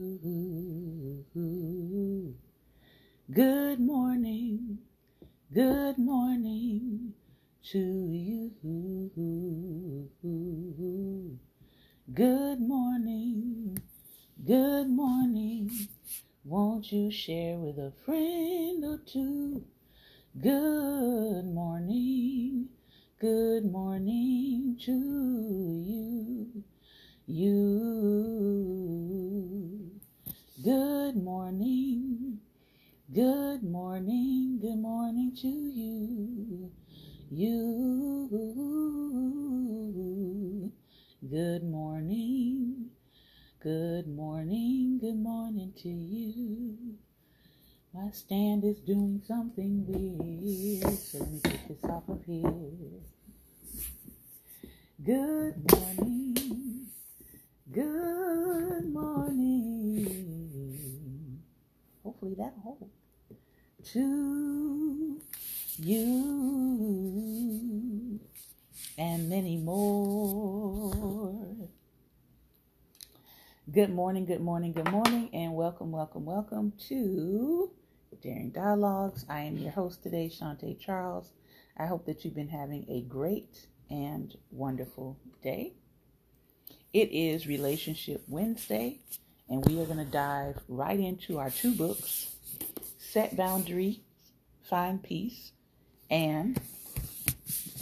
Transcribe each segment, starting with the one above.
Good morning, good morning to you. Good morning, good morning. Won't you share with a friend or two? Good morning, good morning to you. You. Good morning, good morning, good morning to you. You. Good morning, good morning, good morning to you. My stand is doing something weird, so let me get this off of here. Good morning, good morning. Hopefully that'll hold. To you and many more. Good morning, good morning, good morning, and welcome, welcome, welcome to Daring Dialogues. I am your host today, Shantae Charles. I hope that you've been having a great and wonderful day. It is Relationship Wednesday, and we are going to dive right into our two books Set Boundary, Find Peace, and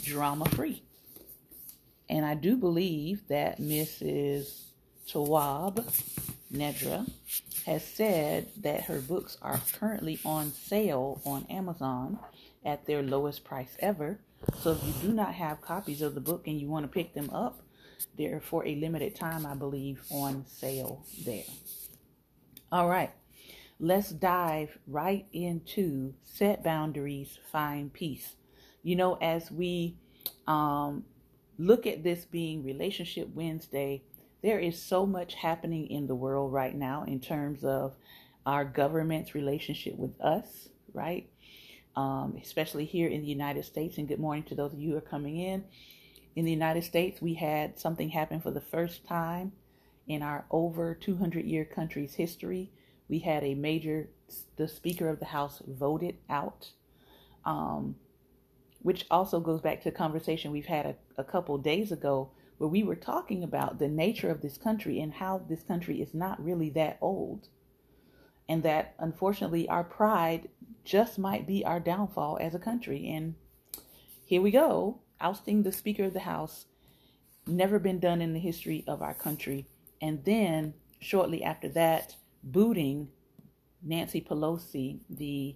Drama Free. And I do believe that Mrs. Tawwab Nedra has said that her books are currently on sale on Amazon at their lowest price ever. So if you do not have copies of the book and you want to pick them up, they're for a limited time, I believe, on sale there. All right, let's dive right into set boundaries, find peace. You know, as we um, look at this being Relationship Wednesday, there is so much happening in the world right now in terms of our government's relationship with us, right? Um, especially here in the United States. And good morning to those of you who are coming in. In the United States, we had something happen for the first time in our over 200 year country's history. We had a major, the Speaker of the House voted out, um, which also goes back to a conversation we've had a, a couple days ago where we were talking about the nature of this country and how this country is not really that old. And that unfortunately our pride just might be our downfall as a country. And here we go, ousting the Speaker of the House, never been done in the history of our country. And then shortly after that, booting Nancy Pelosi, the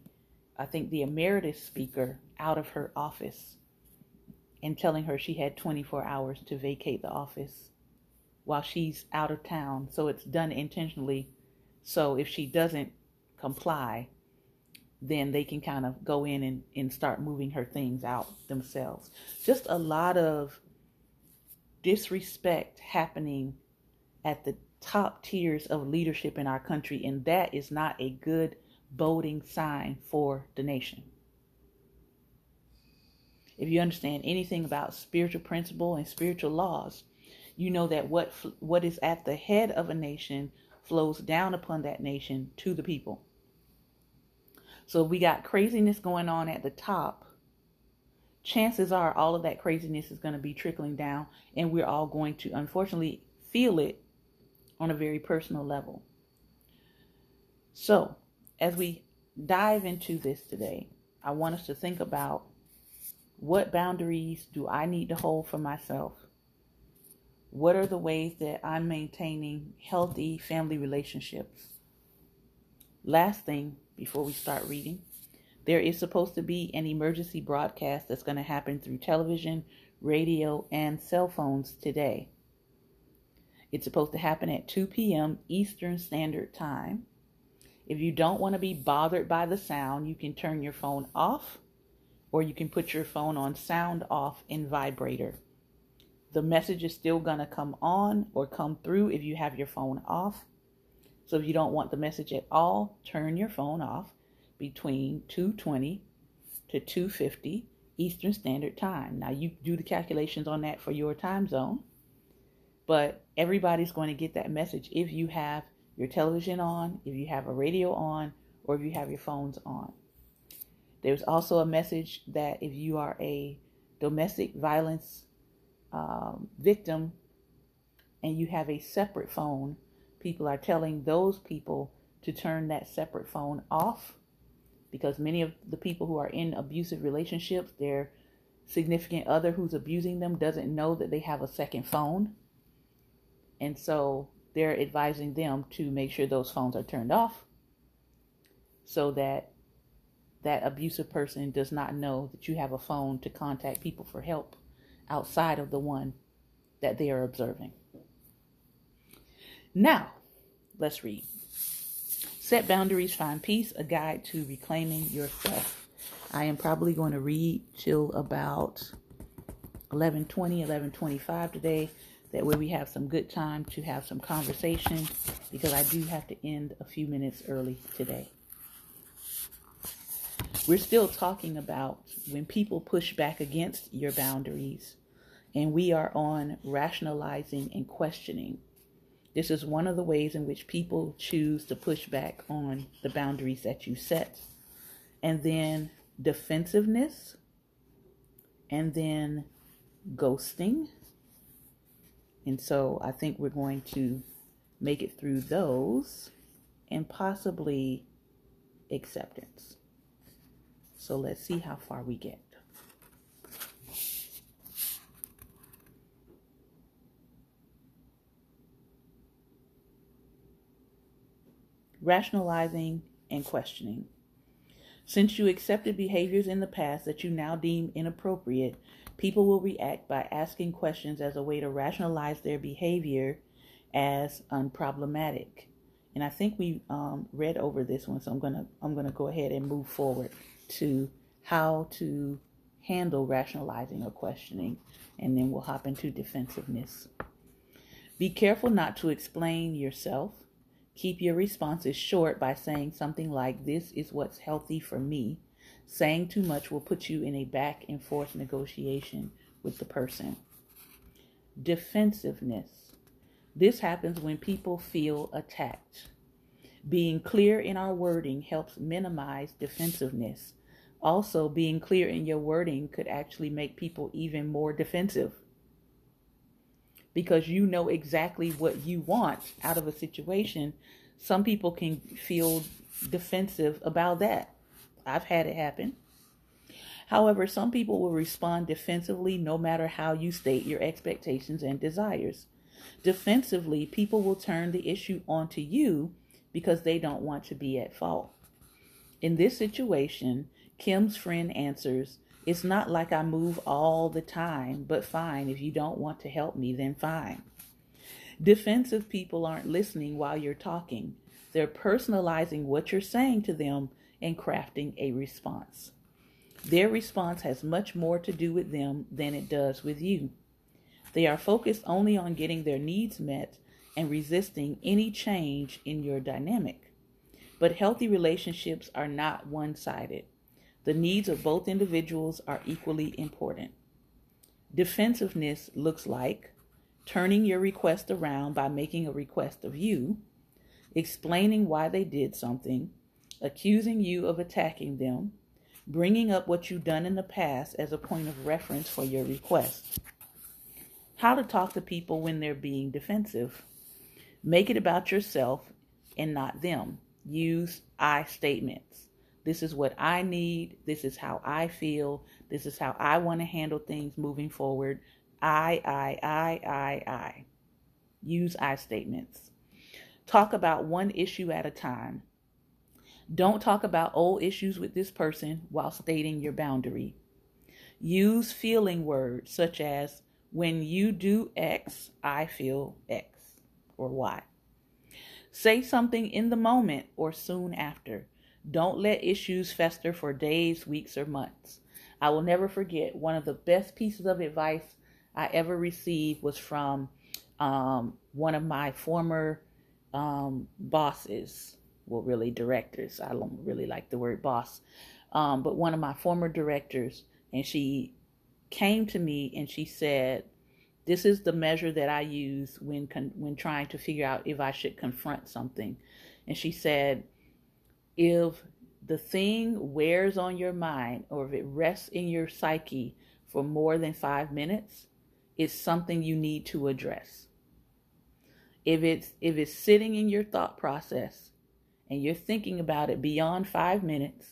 I think the emeritus speaker, out of her office and telling her she had 24 hours to vacate the office while she's out of town. So it's done intentionally. So if she doesn't comply, then they can kind of go in and, and start moving her things out themselves. Just a lot of disrespect happening at the top tiers of leadership in our country, and that is not a good boding sign for the nation if you understand anything about spiritual principle and spiritual laws, you know that what what is at the head of a nation flows down upon that nation to the people. So we got craziness going on at the top. Chances are all of that craziness is going to be trickling down and we're all going to unfortunately feel it on a very personal level. So, as we dive into this today, I want us to think about what boundaries do I need to hold for myself? What are the ways that I'm maintaining healthy family relationships? Last thing before we start reading, there is supposed to be an emergency broadcast that's going to happen through television, radio, and cell phones today. It's supposed to happen at 2 p.m. Eastern Standard Time. If you don't want to be bothered by the sound, you can turn your phone off or you can put your phone on sound off in vibrator. The message is still going to come on or come through if you have your phone off. So if you don't want the message at all, turn your phone off between 220 to 250 Eastern Standard Time. Now you do the calculations on that for your time zone, but everybody's going to get that message if you have your television on, if you have a radio on, or if you have your phones on. There's also a message that if you are a domestic violence um, victim and you have a separate phone, people are telling those people to turn that separate phone off because many of the people who are in abusive relationships, their significant other who's abusing them doesn't know that they have a second phone. And so they're advising them to make sure those phones are turned off so that that abusive person does not know that you have a phone to contact people for help outside of the one that they are observing. Now, let's read. Set boundaries, find peace, a guide to reclaiming yourself. I am probably going to read till about 11:20, 11:25 today. That way we have some good time to have some conversation because I do have to end a few minutes early today. We're still talking about when people push back against your boundaries, and we are on rationalizing and questioning. This is one of the ways in which people choose to push back on the boundaries that you set. And then defensiveness, and then ghosting. And so I think we're going to make it through those and possibly acceptance. So let's see how far we get. Rationalizing and questioning. Since you accepted behaviors in the past that you now deem inappropriate, people will react by asking questions as a way to rationalize their behavior as unproblematic. And I think we um, read over this one, so I'm gonna I'm gonna go ahead and move forward to how to handle rationalizing or questioning, and then we'll hop into defensiveness. Be careful not to explain yourself. Keep your responses short by saying something like, This is what's healthy for me. Saying too much will put you in a back and forth negotiation with the person. Defensiveness. This happens when people feel attacked. Being clear in our wording helps minimize defensiveness. Also, being clear in your wording could actually make people even more defensive because you know exactly what you want out of a situation. Some people can feel defensive about that. I've had it happen. However, some people will respond defensively no matter how you state your expectations and desires. Defensively, people will turn the issue onto you because they don't want to be at fault. In this situation, Kim's friend answers, It's not like I move all the time, but fine. If you don't want to help me, then fine. Defensive people aren't listening while you're talking. They're personalizing what you're saying to them and crafting a response. Their response has much more to do with them than it does with you. They are focused only on getting their needs met and resisting any change in your dynamic. But healthy relationships are not one sided. The needs of both individuals are equally important. Defensiveness looks like turning your request around by making a request of you, explaining why they did something, accusing you of attacking them, bringing up what you've done in the past as a point of reference for your request. How to talk to people when they're being defensive. Make it about yourself and not them. Use I statements. This is what I need. This is how I feel. This is how I want to handle things moving forward. I, I, I, I, I. Use I statements. Talk about one issue at a time. Don't talk about old issues with this person while stating your boundary. Use feeling words such as, when you do X, I feel X or why. Say something in the moment or soon after. Don't let issues fester for days, weeks, or months. I will never forget one of the best pieces of advice I ever received was from um, one of my former um, bosses. Well, really, directors. I don't really like the word boss. Um, but one of my former directors, and she came to me and she said, This is the measure that I use when con- when trying to figure out if I should confront something. And she said, if the thing wears on your mind or if it rests in your psyche for more than 5 minutes, it's something you need to address. If it's if it's sitting in your thought process and you're thinking about it beyond 5 minutes,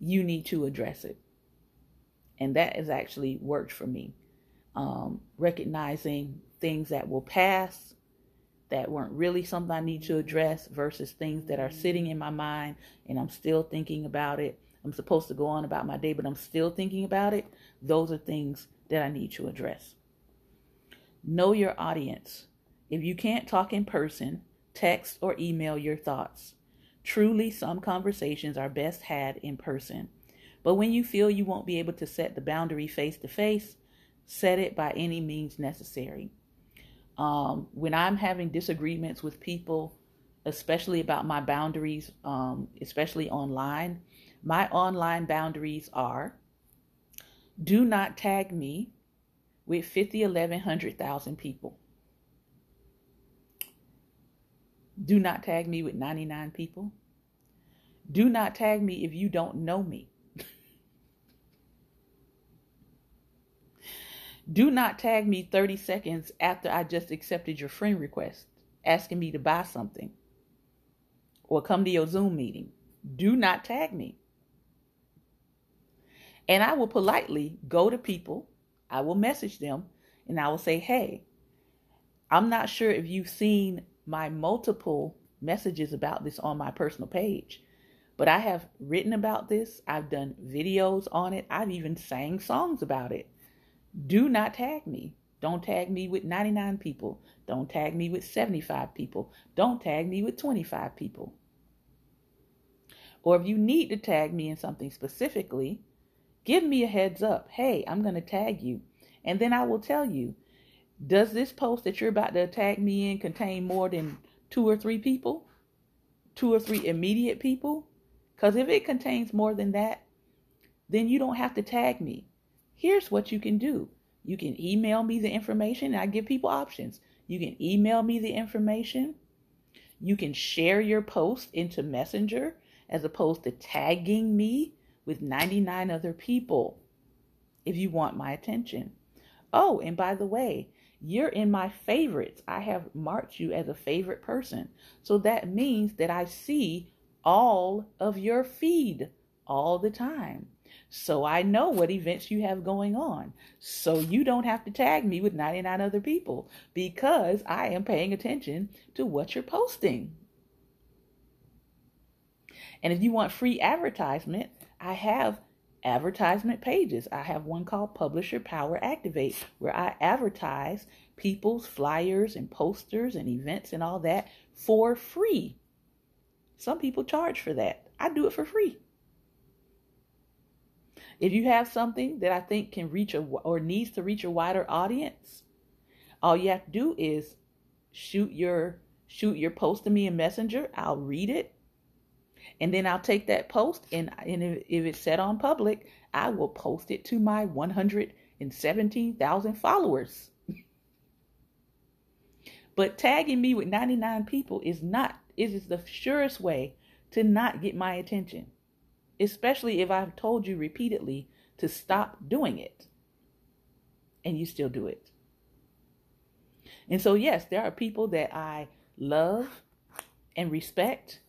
you need to address it. And that has actually worked for me um, recognizing things that will pass that weren't really something I need to address versus things that are sitting in my mind and I'm still thinking about it. I'm supposed to go on about my day, but I'm still thinking about it. Those are things that I need to address. Know your audience. If you can't talk in person, text or email your thoughts. Truly, some conversations are best had in person. But when you feel you won't be able to set the boundary face to face, set it by any means necessary. Um, when I'm having disagreements with people, especially about my boundaries, um, especially online, my online boundaries are do not tag me with 50, 11, 100,000 people. Do not tag me with 99 people. Do not tag me if you don't know me. Do not tag me 30 seconds after I just accepted your friend request asking me to buy something or come to your Zoom meeting. Do not tag me. And I will politely go to people, I will message them, and I will say, hey, I'm not sure if you've seen my multiple messages about this on my personal page, but I have written about this. I've done videos on it. I've even sang songs about it. Do not tag me. Don't tag me with 99 people. Don't tag me with 75 people. Don't tag me with 25 people. Or if you need to tag me in something specifically, give me a heads up. Hey, I'm going to tag you. And then I will tell you, does this post that you're about to tag me in contain more than two or three people? Two or three immediate people? Because if it contains more than that, then you don't have to tag me. Here's what you can do you can email me the information. And I give people options. You can email me the information. You can share your post into Messenger as opposed to tagging me with 99 other people if you want my attention. Oh, and by the way, you're in my favorites. I have marked you as a favorite person. So that means that I see all of your feed all the time. So I know what events you have going on. So you don't have to tag me with 99 other people because I am paying attention to what you're posting. And if you want free advertisement, I have advertisement pages. I have one called Publisher Power Activate where I advertise people's flyers and posters and events and all that for free. Some people charge for that. I do it for free. If you have something that I think can reach a or needs to reach a wider audience, all you have to do is shoot your shoot your post to me in Messenger. I'll read it. And then I'll take that post and, and if, it's set on public, I will post it to my 117,000 followers. but tagging me with 99 people is not is the surest way to not get my attention especially if I've told you repeatedly to stop doing it and you still do it. And so, yes, there are people that I love and respect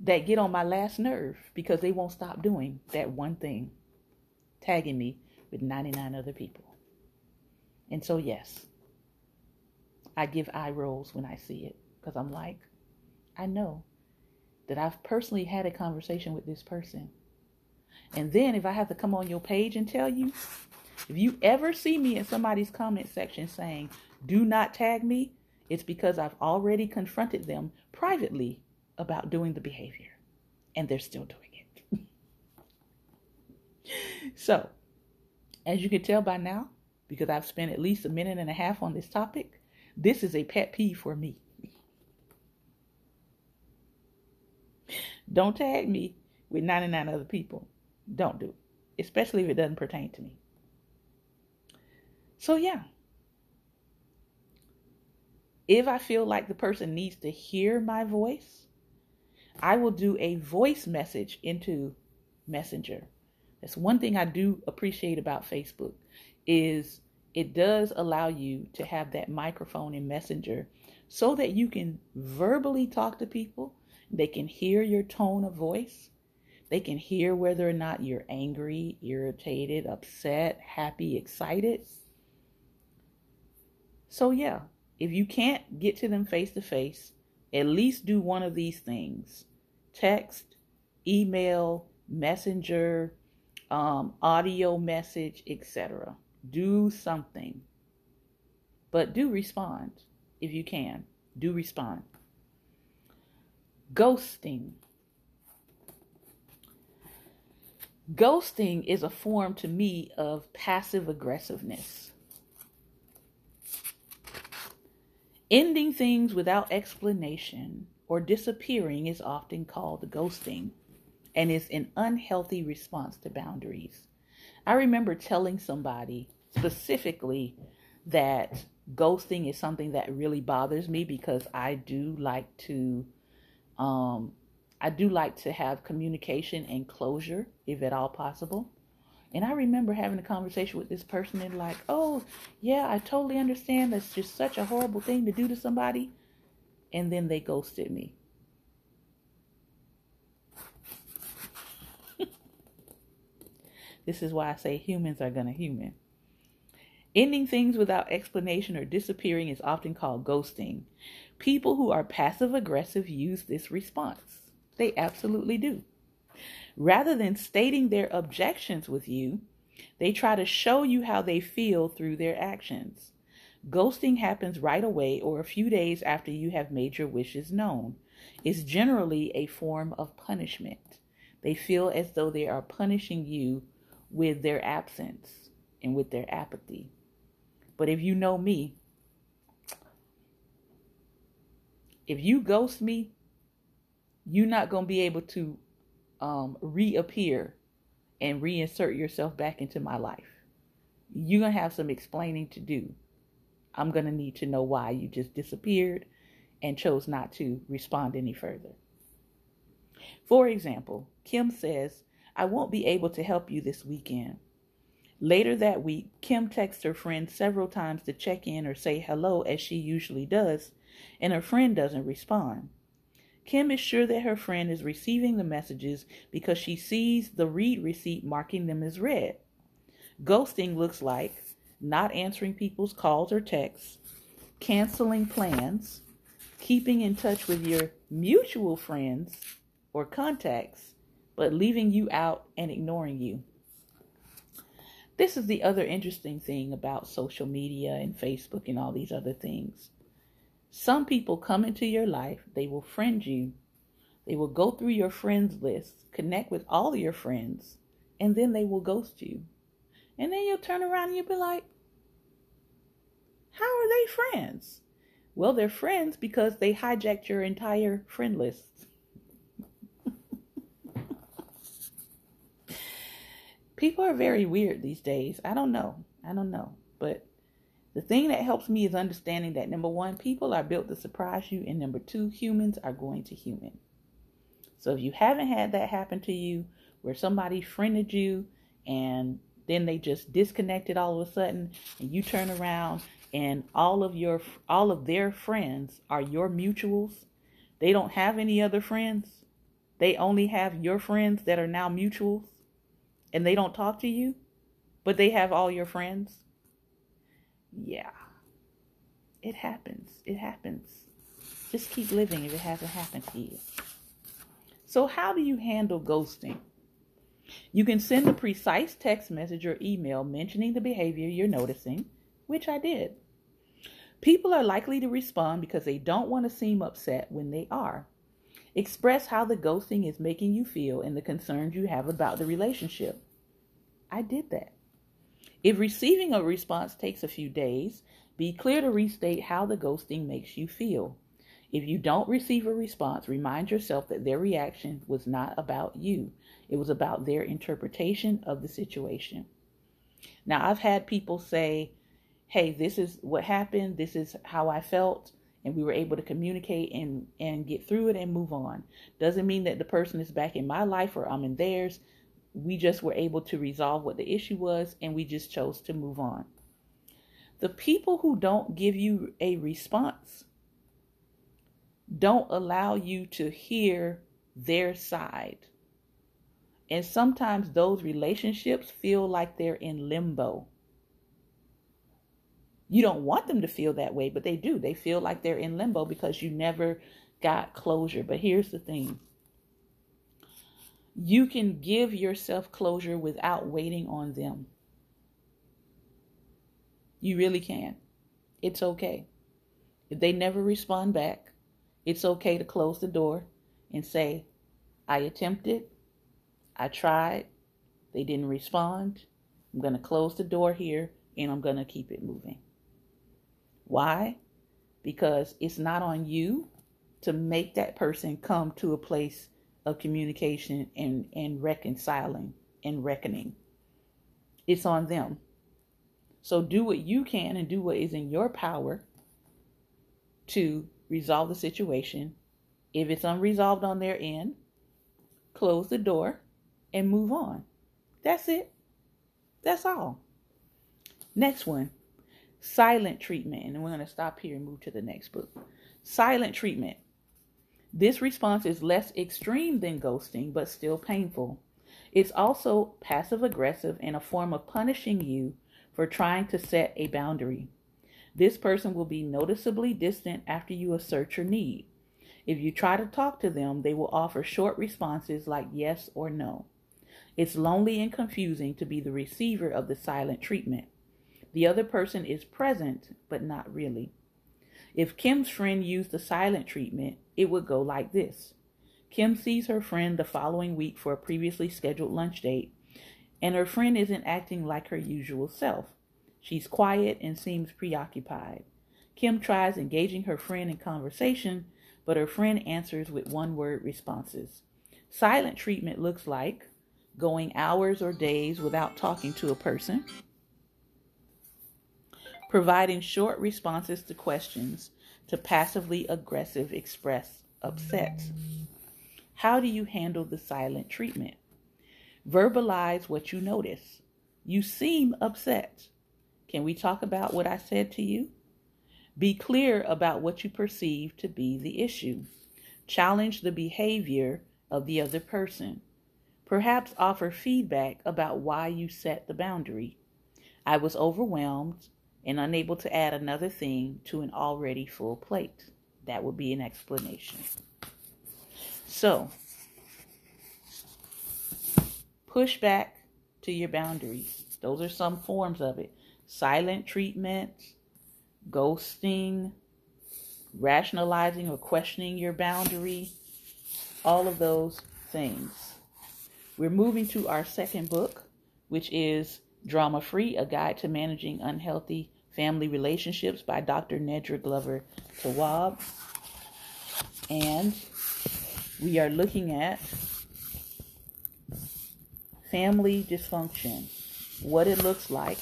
that get on my last nerve because they won't stop doing that one thing, tagging me with 99 other people. And so, yes, I give eye rolls when I see it because I'm like, I know that I've personally had a conversation with this person. And then if I have to come on your page and tell you, if you ever see me in somebody's comment section saying, do not tag me, it's because I've already confronted them privately about doing the behavior. And they're still doing it. so, as you can tell by now, because I've spent at least a minute and a half on this topic, this is a pet peeve for me. Don't tag me with 99 other people. Don't do it, especially if it doesn't pertain to me. So, yeah, If I feel like the person needs to hear my voice, I will do a voice message into Messenger. That's one thing I do appreciate about Facebook is it does allow you to have that microphone in Messenger so that you can verbally talk to people. They can hear your tone of voice. They can hear whether or not you're angry, irritated, upset, happy, excited. So, yeah, if you can't get to them face to face, at least do one of these things text, email, messenger, um, audio message, etc. Do something. But do respond if you can. Do respond. Ghosting. Ghosting is a form to me of passive aggressiveness. Ending things without explanation or disappearing is often called ghosting and is an unhealthy response to boundaries. I remember telling somebody specifically that ghosting is something that really bothers me because I do like to um I do like to have communication and closure if at all possible. And I remember having a conversation with this person and like, "Oh, yeah, I totally understand that's just such a horrible thing to do to somebody." And then they ghosted me. This is why I say humans are going to human. Ending things without explanation or disappearing is often called ghosting. People who are passive aggressive use this response. They absolutely do. Rather than stating their objections with you, they try to show you how they feel through their actions. Ghosting happens right away or a few days after you have made your wishes known. It's generally a form of punishment. They feel as though they are punishing you with their absence and with their apathy. But if you know me, if you ghost me, you're not going to be able to um, reappear and reinsert yourself back into my life. You're going to have some explaining to do. I'm going to need to know why you just disappeared and chose not to respond any further. For example, Kim says, I won't be able to help you this weekend. Later that week, Kim texts her friend several times to check in or say hello as she usually does, and her friend doesn't respond. Kim is sure that her friend is receiving the messages because she sees the read receipt marking them as read. Ghosting looks like not answering people's calls or texts, canceling plans, keeping in touch with your mutual friends or contacts, but leaving you out and ignoring you. This is the other interesting thing about social media and Facebook and all these other things. Some people come into your life, they will friend you, they will go through your friends list, connect with all your friends, and then they will ghost you. And then you'll turn around and you'll be like, How are they friends? Well, they're friends because they hijacked your entire friend list. people are very weird these days. I don't know. I don't know. But the thing that helps me is understanding that number one, people are built to surprise you, and number two, humans are going to human. So if you haven't had that happen to you, where somebody friended you and then they just disconnected all of a sudden, and you turn around and all of your all of their friends are your mutuals. They don't have any other friends. They only have your friends that are now mutuals and they don't talk to you, but they have all your friends, yeah, it happens. It happens. Just keep living if it hasn't happened to you. So, how do you handle ghosting? You can send a precise text message or email mentioning the behavior you're noticing, which I did. People are likely to respond because they don't want to seem upset when they are. Express how the ghosting is making you feel and the concerns you have about the relationship. I did that. If receiving a response takes a few days, be clear to restate how the ghosting makes you feel. If you don't receive a response, remind yourself that their reaction was not about you, it was about their interpretation of the situation. Now, I've had people say, Hey, this is what happened, this is how I felt, and we were able to communicate and and get through it and move on. Doesn't mean that the person is back in my life or I'm in theirs. We just were able to resolve what the issue was and we just chose to move on. The people who don't give you a response don't allow you to hear their side. And sometimes those relationships feel like they're in limbo. You don't want them to feel that way, but they do. They feel like they're in limbo because you never got closure. But here's the thing you can give yourself closure without waiting on them. You really can. It's okay. If they never respond back, it's okay to close the door and say, I attempted, I tried, they didn't respond. I'm going to close the door here and I'm going to keep it moving. Why? Because it's not on you to make that person come to a place of communication and, and reconciling and reckoning. It's on them. So do what you can and do what is in your power to resolve the situation. If it's unresolved on their end, close the door and move on. That's it. That's all. Next one Silent treatment. And we're going to stop here and move to the next book. Silent treatment. This response is less extreme than ghosting, but still painful. It's also passive aggressive and a form of punishing you for trying to set a boundary. This person will be noticeably distant after you assert your need. If you try to talk to them, they will offer short responses like yes or no. It's lonely and confusing to be the receiver of the silent treatment. The other person is present, but not really. If Kim's friend used the silent treatment, it would go like this Kim sees her friend the following week for a previously scheduled lunch date, and her friend isn't acting like her usual self. She's quiet and seems preoccupied. Kim tries engaging her friend in conversation, but her friend answers with one word responses. Silent treatment looks like going hours or days without talking to a person providing short responses to questions to passively aggressive express upset. How do you handle the silent treatment? Verbalize what you notice. You seem upset. Can we talk about what I said to you? Be clear about what you perceive to be the issue. Challenge the behavior of the other person. Perhaps offer feedback about why you set the boundary. I was overwhelmed and unable to add another thing to an already full plate. That would be an explanation. So, push back to your boundaries. Those are some forms of it. Silent treatment, ghosting, rationalizing or questioning your boundary, all of those things. We're moving to our second book, which is Drama Free A Guide to Managing Unhealthy Family Relationships by Dr. Nedra Glover Tawwab. And we are looking at family dysfunction, what it looks like.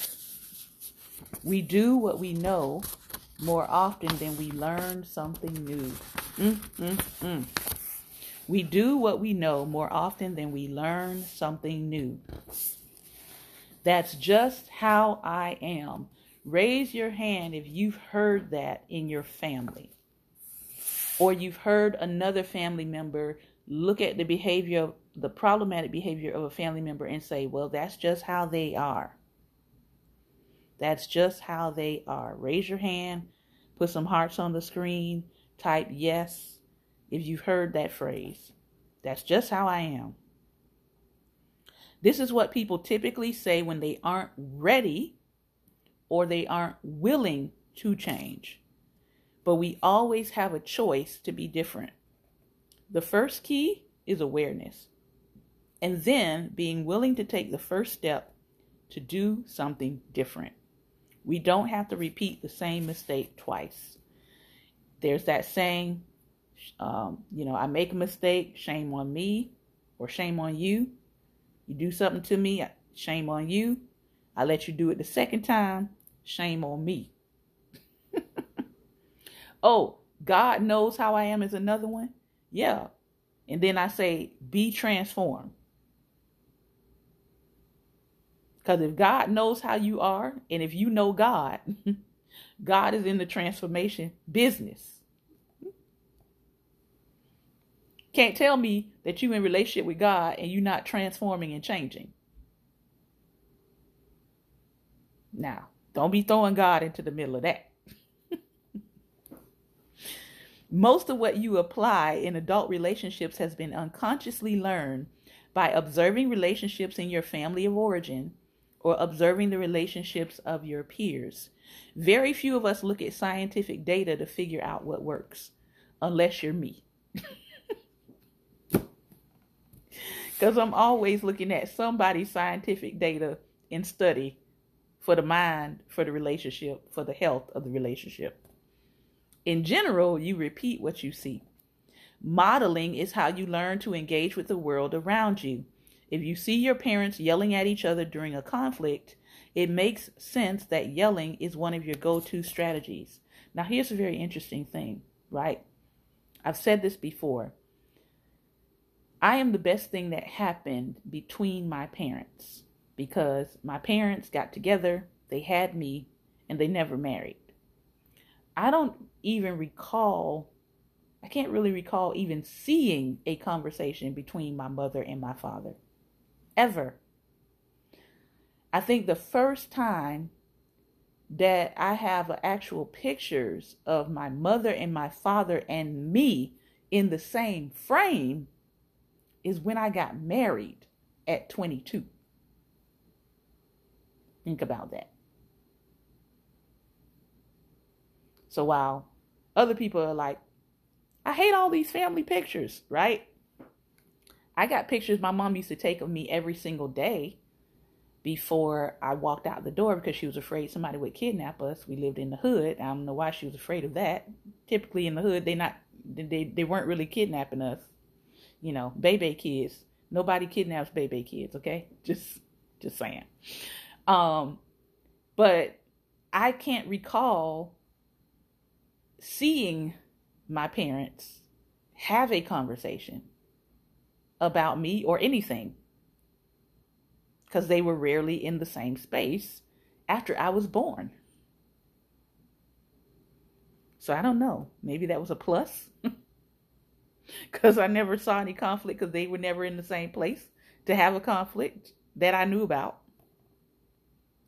We do what we know more often than we learn something new. Mm, mm, mm. We do what we know more often than we learn something new. That's just how I am. Raise your hand if you've heard that in your family. Or you've heard another family member look at the behavior, the problematic behavior of a family member and say, well, that's just how they are. That's just how they are. Raise your hand, put some hearts on the screen, type yes if you've heard that phrase. That's just how I am. This is what people typically say when they aren't ready or they aren't willing to change. But we always have a choice to be different. The first key is awareness, and then being willing to take the first step to do something different. We don't have to repeat the same mistake twice. There's that saying, um, you know, I make a mistake, shame on me, or shame on you. You do something to me, shame on you. I let you do it the second time, shame on me. oh, God knows how I am is another one. Yeah. And then I say, be transformed. Because if God knows how you are, and if you know God, God is in the transformation business. Can't tell me that you're in relationship with God and you're not transforming and changing. Now, don't be throwing God into the middle of that. Most of what you apply in adult relationships has been unconsciously learned by observing relationships in your family of origin or observing the relationships of your peers. Very few of us look at scientific data to figure out what works, unless you're me. Because I'm always looking at somebody's scientific data and study for the mind, for the relationship, for the health of the relationship. In general, you repeat what you see. Modeling is how you learn to engage with the world around you. If you see your parents yelling at each other during a conflict, it makes sense that yelling is one of your go to strategies. Now, here's a very interesting thing, right? I've said this before. I am the best thing that happened between my parents because my parents got together, they had me, and they never married. I don't even recall, I can't really recall even seeing a conversation between my mother and my father ever. I think the first time that I have actual pictures of my mother and my father and me in the same frame is when I got married at 22. Think about that. So while other people are like, I hate all these family pictures, right? I got pictures my mom used to take of me every single day before I walked out the door because she was afraid somebody would kidnap us. We lived in the hood. I don't know why she was afraid of that. Typically in the hood, they not they they weren't really kidnapping us. You know, baby kids. Nobody kidnaps baby kids, okay? Just just saying. Um but I can't recall seeing my parents have a conversation about me or anything because they were rarely in the same space after I was born. So I don't know. Maybe that was a plus because I never saw any conflict because they were never in the same place to have a conflict that I knew about,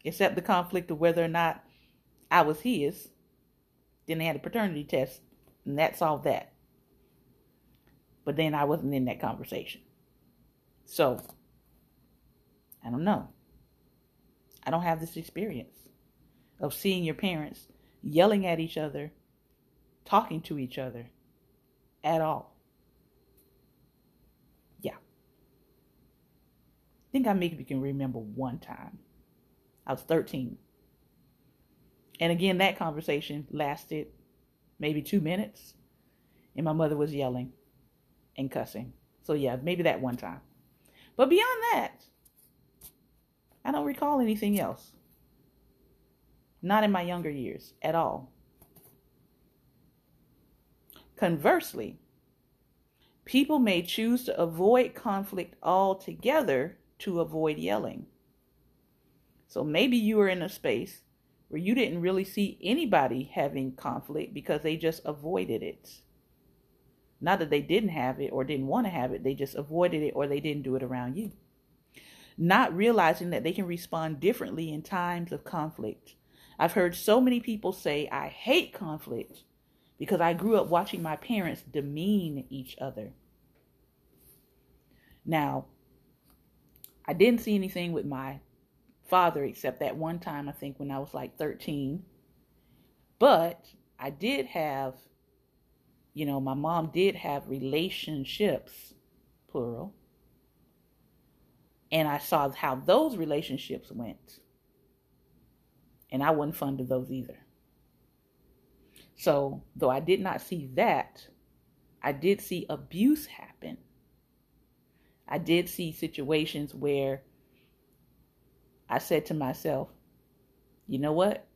except the conflict of whether or not I was his. Then they had a paternity test, and that solved that. But then I wasn't in that conversation. So, I don't know. I don't have this experience of seeing your parents yelling at each other, talking to each other at all. Yeah. I think I maybe can remember one time. I was 13. And again, that conversation lasted maybe two minutes, and my mother was yelling and cussing. So, yeah, maybe that one time. But beyond that, I don't recall anything else. Not in my younger years at all. Conversely, people may choose to avoid conflict altogether to avoid yelling. So maybe you were in a space where you didn't really see anybody having conflict because they just avoided it. Not that they didn't have it or didn't want to have it, they just avoided it or they didn't do it around you. Not realizing that they can respond differently in times of conflict. I've heard so many people say, I hate conflict because I grew up watching my parents demean each other. Now, I didn't see anything with my father except that one time, I think, when I was like 13. But I did have, you know, my mom did have relationships, plural. And I saw how those relationships went. And I wasn't fond of those either. So, though I did not see that, I did see abuse happen. I did see situations where I said to myself, you know what?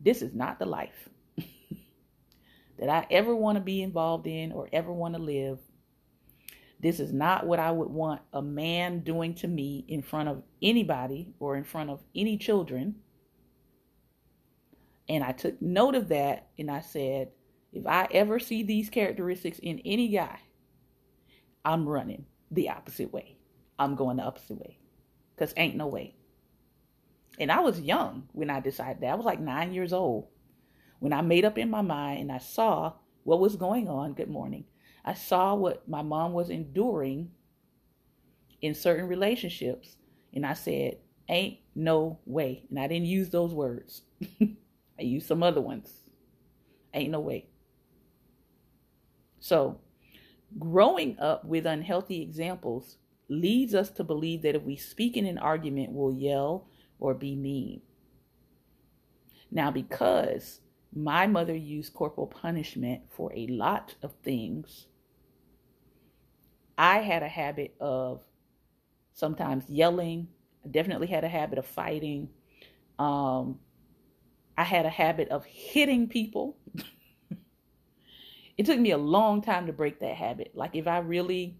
This is not the life. that I ever want to be involved in or ever want to live. This is not what I would want a man doing to me in front of anybody or in front of any children. And I took note of that and I said, if I ever see these characteristics in any guy, I'm running the opposite way. I'm going the opposite way. Because ain't no way. And I was young when I decided that. I was like nine years old when I made up in my mind and I saw what was going on. Good morning. I saw what my mom was enduring in certain relationships. And I said, ain't no way. And I didn't use those words, I used some other ones. Ain't no way. So, growing up with unhealthy examples leads us to believe that if we speak in an argument, we'll yell or be mean. Now, because my mother used corporal punishment for a lot of things, I had a habit of sometimes yelling. I definitely had a habit of fighting. Um, I had a habit of hitting people. it took me a long time to break that habit. Like if I really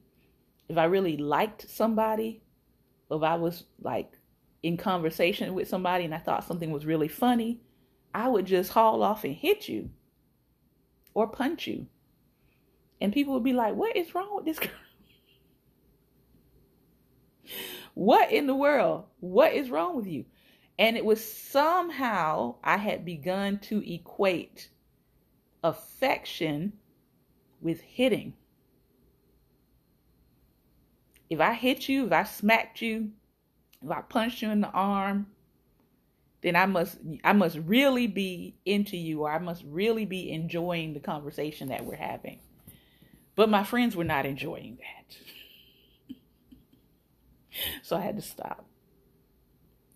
if I really liked somebody, if I was like in conversation with somebody and I thought something was really funny, I would just haul off and hit you or punch you. And people would be like, What is wrong with this girl? what in the world? What is wrong with you? And it was somehow I had begun to equate affection with hitting. If I hit you, if I smacked you, if I punched you in the arm, then I must I must really be into you or I must really be enjoying the conversation that we're having. But my friends were not enjoying that. so I had to stop.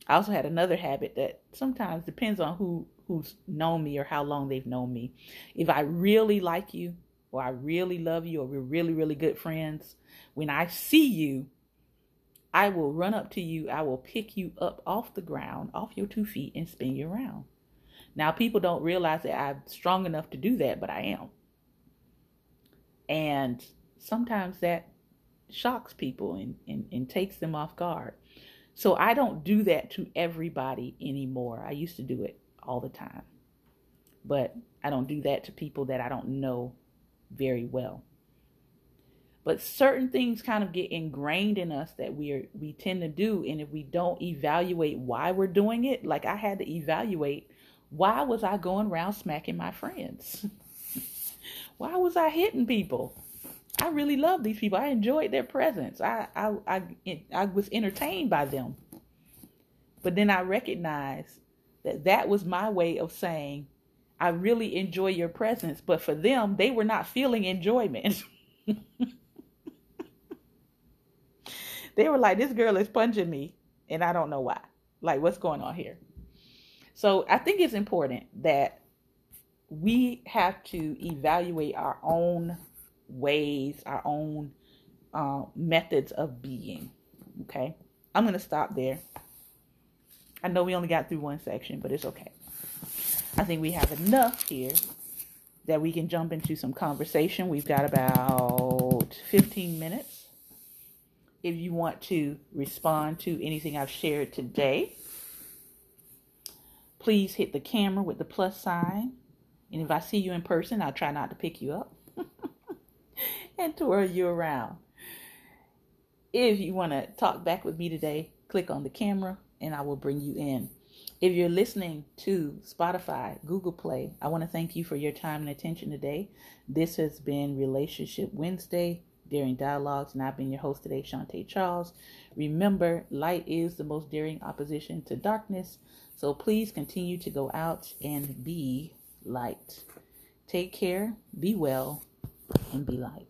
I also had another habit that sometimes depends on who who's known me or how long they've known me. If I really like you or I really love you or we're really really good friends, when I see you, I will run up to you. I will pick you up off the ground, off your two feet, and spin you around. Now, people don't realize that I'm strong enough to do that, but I am. And sometimes that shocks people and, and, and takes them off guard. So I don't do that to everybody anymore. I used to do it all the time. But I don't do that to people that I don't know very well. But certain things kind of get ingrained in us that we are we tend to do and if we don't evaluate why we're doing it, like I had to evaluate why was I going around smacking my friends? why was I hitting people? I really love these people. I enjoyed their presence. I, I, I, I was entertained by them. But then I recognized that that was my way of saying, I really enjoy your presence. But for them, they were not feeling enjoyment. they were like, this girl is punching me, and I don't know why. Like, what's going on here? So I think it's important that we have to evaluate our own ways, our own uh, methods of being. Okay, I'm going to stop there. I know we only got through one section, but it's okay. I think we have enough here that we can jump into some conversation. We've got about 15 minutes. If you want to respond to anything I've shared today, please hit the camera with the plus sign. And if I see you in person, I'll try not to pick you up and twirl you around. If you want to talk back with me today, click on the camera and I will bring you in. If you're listening to Spotify, Google Play, I want to thank you for your time and attention today. This has been Relationship Wednesday Daring Dialogues, and I've been your host today, Shantae Charles. Remember, light is the most daring opposition to darkness, so please continue to go out and be light. Take care, be well, and be light.